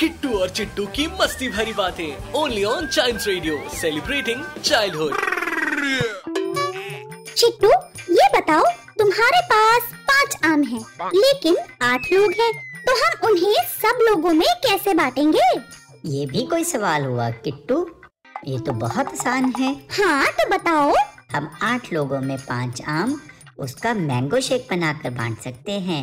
Kittu और चिट्टू की मस्ती भरी बातें only on Child Radio celebrating childhood Chittu ये बताओ तुम्हारे पास पाँच आम हैं, लेकिन आठ लोग हैं, तो हम उन्हें सब लोगों में कैसे बांटेंगे? ये भी कोई सवाल हुआ किट्टू। ये तो बहुत आसान है। हाँ तो बताओ। हम आठ लोगों में पाँच आम उसका मैंगो शेक बनाकर बांट सकते हैं।